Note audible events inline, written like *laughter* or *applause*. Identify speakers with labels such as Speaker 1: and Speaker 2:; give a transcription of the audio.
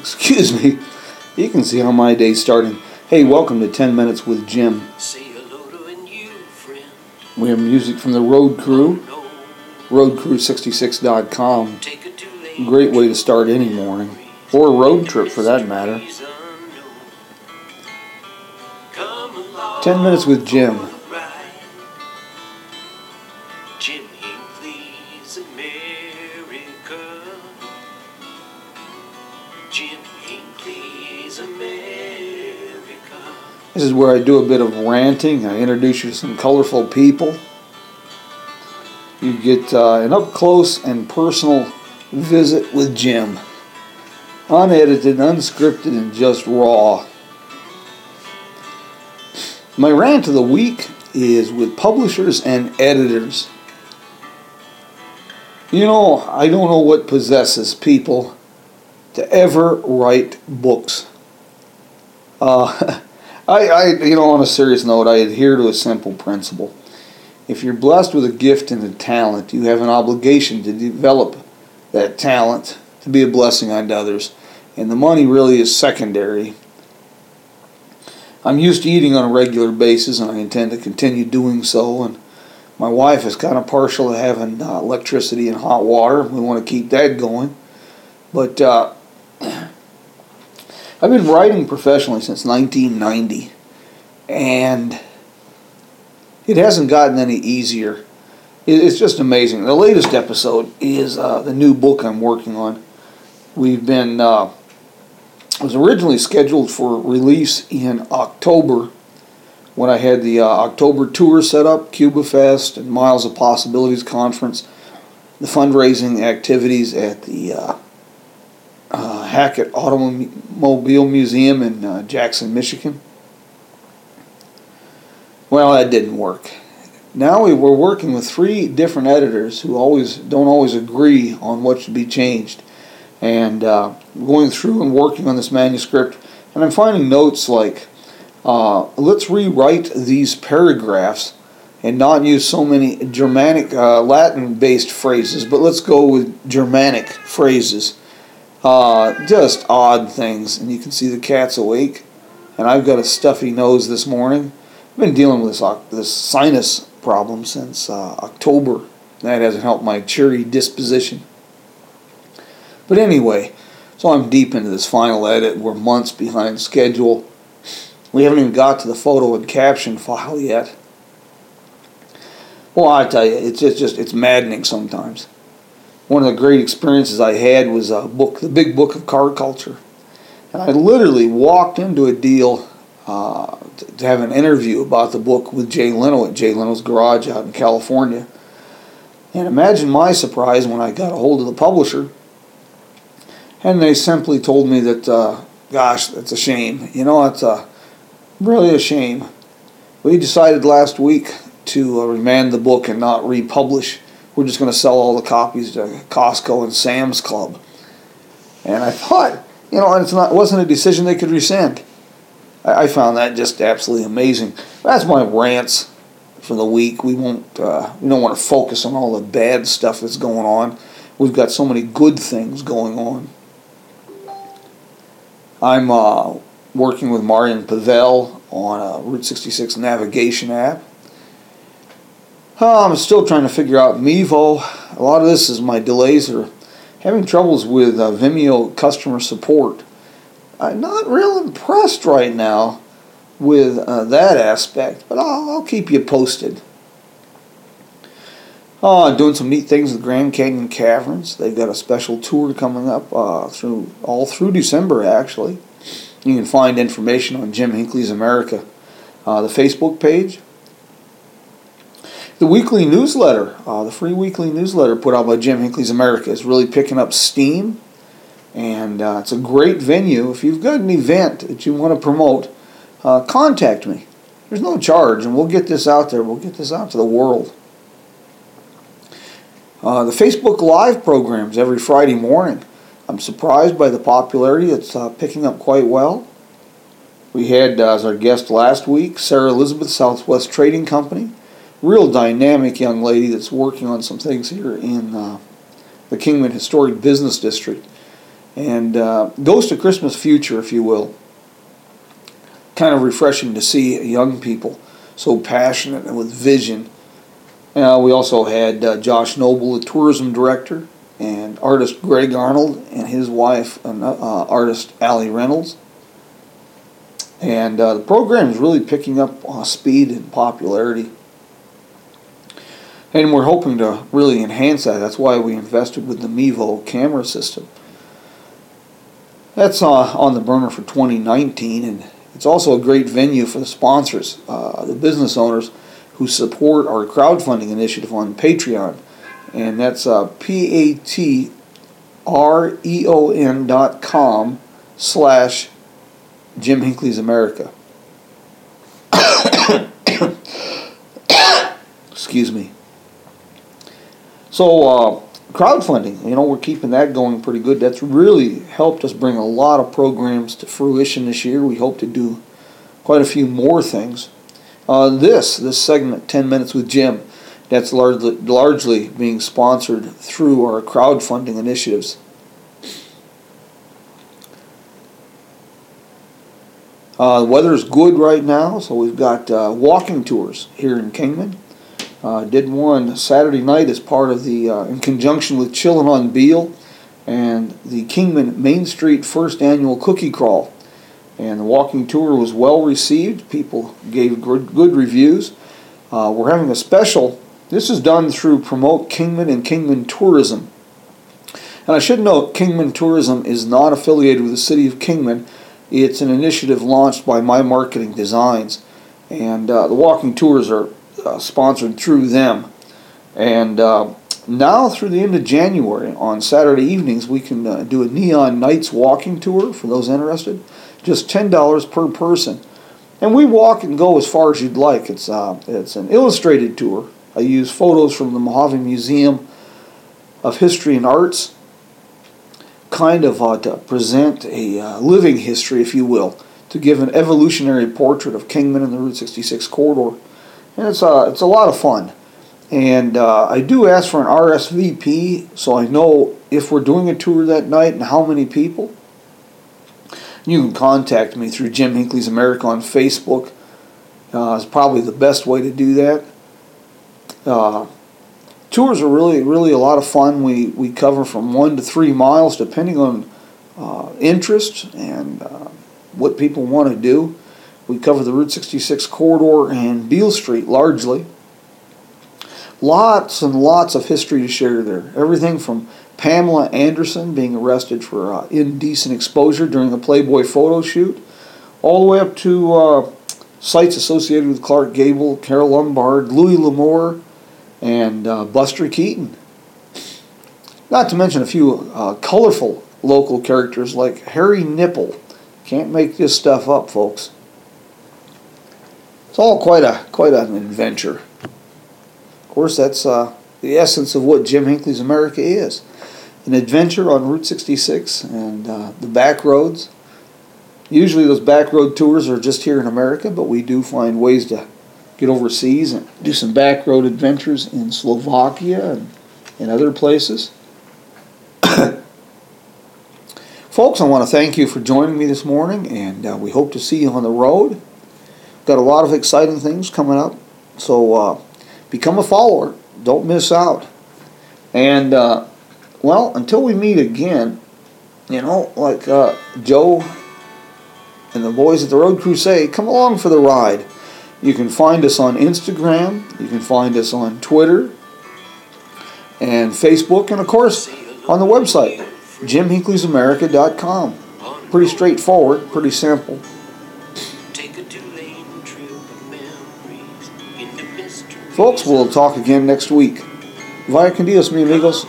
Speaker 1: excuse me, you can see how my day's starting. Hey, welcome to 10 Minutes with Jim.
Speaker 2: Say hello to a new friend.
Speaker 1: We have music from the Road Crew, roadcrew66.com.
Speaker 2: take it too late.
Speaker 1: Great way to start any morning, or a road trip for that matter.
Speaker 2: Mysteries unknown. Come along
Speaker 1: 10 Minutes with Jim.
Speaker 2: for the ride. Jim
Speaker 1: This is where I do a bit of ranting. I introduce you to some colorful people. You get uh, an up close and personal visit with Jim. Unedited, unscripted, and just raw. My rant of the week is with publishers and editors. You know, I don't know what possesses people to ever write books. Uh, *laughs* I, I, you know, on a serious note, I adhere to a simple principle. If you're blessed with a gift and a talent, you have an obligation to develop that talent to be a blessing unto others. And the money really is secondary. I'm used to eating on a regular basis, and I intend to continue doing so. And my wife is kind of partial to having uh, electricity and hot water. We want to keep that going. But uh, I've been writing professionally since 1990, and it hasn't gotten any easier. It's just amazing. The latest episode is uh, the new book I'm working on. We've been uh, it was originally scheduled for release in October when I had the uh, October tour set up, Cuba Fest and Miles of Possibilities conference, the fundraising activities at the uh, Hackett Automobile Museum in uh, Jackson, Michigan. Well, that didn't work. Now we we're working with three different editors who always don't always agree on what should be changed, and uh, going through and working on this manuscript, and I'm finding notes like, uh, let's rewrite these paragraphs and not use so many Germanic, uh, Latin-based phrases, but let's go with Germanic phrases. Uh, just odd things, and you can see the cat's awake, and I've got a stuffy nose this morning. I've been dealing with this this sinus problem since uh, October. That hasn't helped my cheery disposition. But anyway, so I'm deep into this final edit. We're months behind schedule. We haven't even got to the photo and caption file yet. Well, I tell you, it's just, just it's maddening sometimes. One of the great experiences I had was a book, the Big Book of Car Culture, and I literally walked into a deal uh, to, have an interview about the book with Jay Leno at Jay Leno's garage out in California. And imagine my surprise when I got a hold of the publisher, and they simply told me that, uh, gosh, that's a shame. You know, it's a really a shame. We decided last week to uh, remand the book and not republish. We're just going to sell all the copies to Costco and Sam's Club. And I thought, you know, and it's not it wasn't a decision they could rescind. I, I found that just absolutely amazing. That's my rants for the week. We won't. Uh, we don't want to focus on all the bad stuff that's going on. We've got so many good things going on. I'm uh, working with Marian Pavel on a Route 66 navigation app. Uh, I'm still trying to figure out Mevo. A lot of this is my delays are having troubles with uh, Vimeo customer support. I'm not real impressed right now with uh, that aspect, but I'll, I'll keep you posted. Uh, doing some neat things with Grand Canyon Caverns. They've got a special tour coming up uh, through all through December. Actually, you can find information on Jim Hinckley's America, uh, the Facebook page, the weekly newsletter, uh, the free weekly newsletter put out by Jim Hinckley's America is really picking up steam, and uh, it's a great venue. If you've got an event that you want to promote, uh, contact me. There's no charge, and we'll get this out there. We'll get this out to the world. Uh, the Facebook Live programs every Friday morning. I'm surprised by the popularity. It's uh, picking up quite well. We had uh, as our guest last week Sarah Elizabeth, Southwest Trading Company. Real dynamic young lady that's working on some things here in uh, the Kingman Historic Business District. and uh, of Christmas Future, if you will. Kind of refreshing to see young people so passionate and with vision. Uh, we also had uh, Josh Noble, the tourism director, and artist Greg Arnold and his wife, uh, artist Allie Reynolds. And uh, the program is really picking up uh, speed and popularity. And we're hoping to really enhance that. That's why we invested with the Mevo camera system. That's uh, on the burner for 2019, and it's also a great venue for the sponsors, uh, the business owners who support our crowdfunding initiative on Patreon. And that's uh, P-A-T-R-E-O-N dot com slash Jim Hinckley's America. *coughs* Excuse me. So, uh, crowdfunding, you know, we're keeping that going pretty good. That's really helped us bring a lot of programs to fruition this year. We hope to do quite a few more things. Uh, this, this segment, 10 Minutes with Jim, that's largely, largely being sponsored through our crowdfunding initiatives. Uh, the weather is good right now, so we've got uh, walking tours here in Kingman. Uh, did one Saturday night as part of the, uh, in conjunction with Chillin' on Beale and the Kingman Main Street First Annual Cookie Crawl. And the walking tour was well received. People gave good, good reviews. Uh, we're having a special. This is done through Promote Kingman and Kingman Tourism. And I should note, Kingman Tourism is not affiliated with the City of Kingman. It's an initiative launched by My Marketing Designs, and uh, the walking tours are uh, sponsored through them. And uh, now through the end of January, on Saturday evenings, we can uh, do a Neon Nights walking tour for those interested. Just $10 per person. And we walk and go as far as you'd like. It's, uh, it's an illustrated tour. I use photos from the Mojave Museum of History and Arts kind of uh, to present a uh, living history, if you will, to give an evolutionary portrait of Kingman and the Route 66 corridor. And it's, uh, it's a lot of fun. And uh, I do ask for an RSVP so I know if we're doing a tour that night and how many people. You can contact me through Jim Hinckley's America on Facebook. Uh, it's probably the best way to do that. Uh, tours are really really a lot of fun. We we cover from one to three miles depending on uh, interest and uh, what people want to do. We cover the Route 66 corridor and Beale Street largely. Lots and lots of history to share there. Everything from Pamela Anderson being arrested for uh, indecent exposure during a Playboy photo shoot, all the way up to uh, sites associated with Clark Gable, Carole Lombard, Louis L'Amour, and uh, Buster Keaton. Not to mention a few uh, colorful local characters like Harry Nipple. Can't make this stuff up, folks. It's all quite a quite an adventure. Of course, that's uh, the essence of what Jim Hinckley's America is: an adventure on Route 66 and uh, the back roads. Usually, those back road tours are just here in America, but we do find ways to get overseas and do some back road adventures in Slovakia and, and other places. *coughs* Folks, I want to thank you for joining me this morning, and uh, we hope to see you on the road. Got a lot of exciting things coming up, so uh, become a follower. Don't miss out. And, uh, well, until we meet again, you know, like uh, Joe and the boys at the Road Crew say, come along for the ride. You can find us on Instagram. You can find us on Twitter and Facebook, and of course on the website, JimHinckley'sAmerica.com. Pretty straightforward, pretty simple. Folks, we'll talk again next week. Vaya con Dios, mi amigos.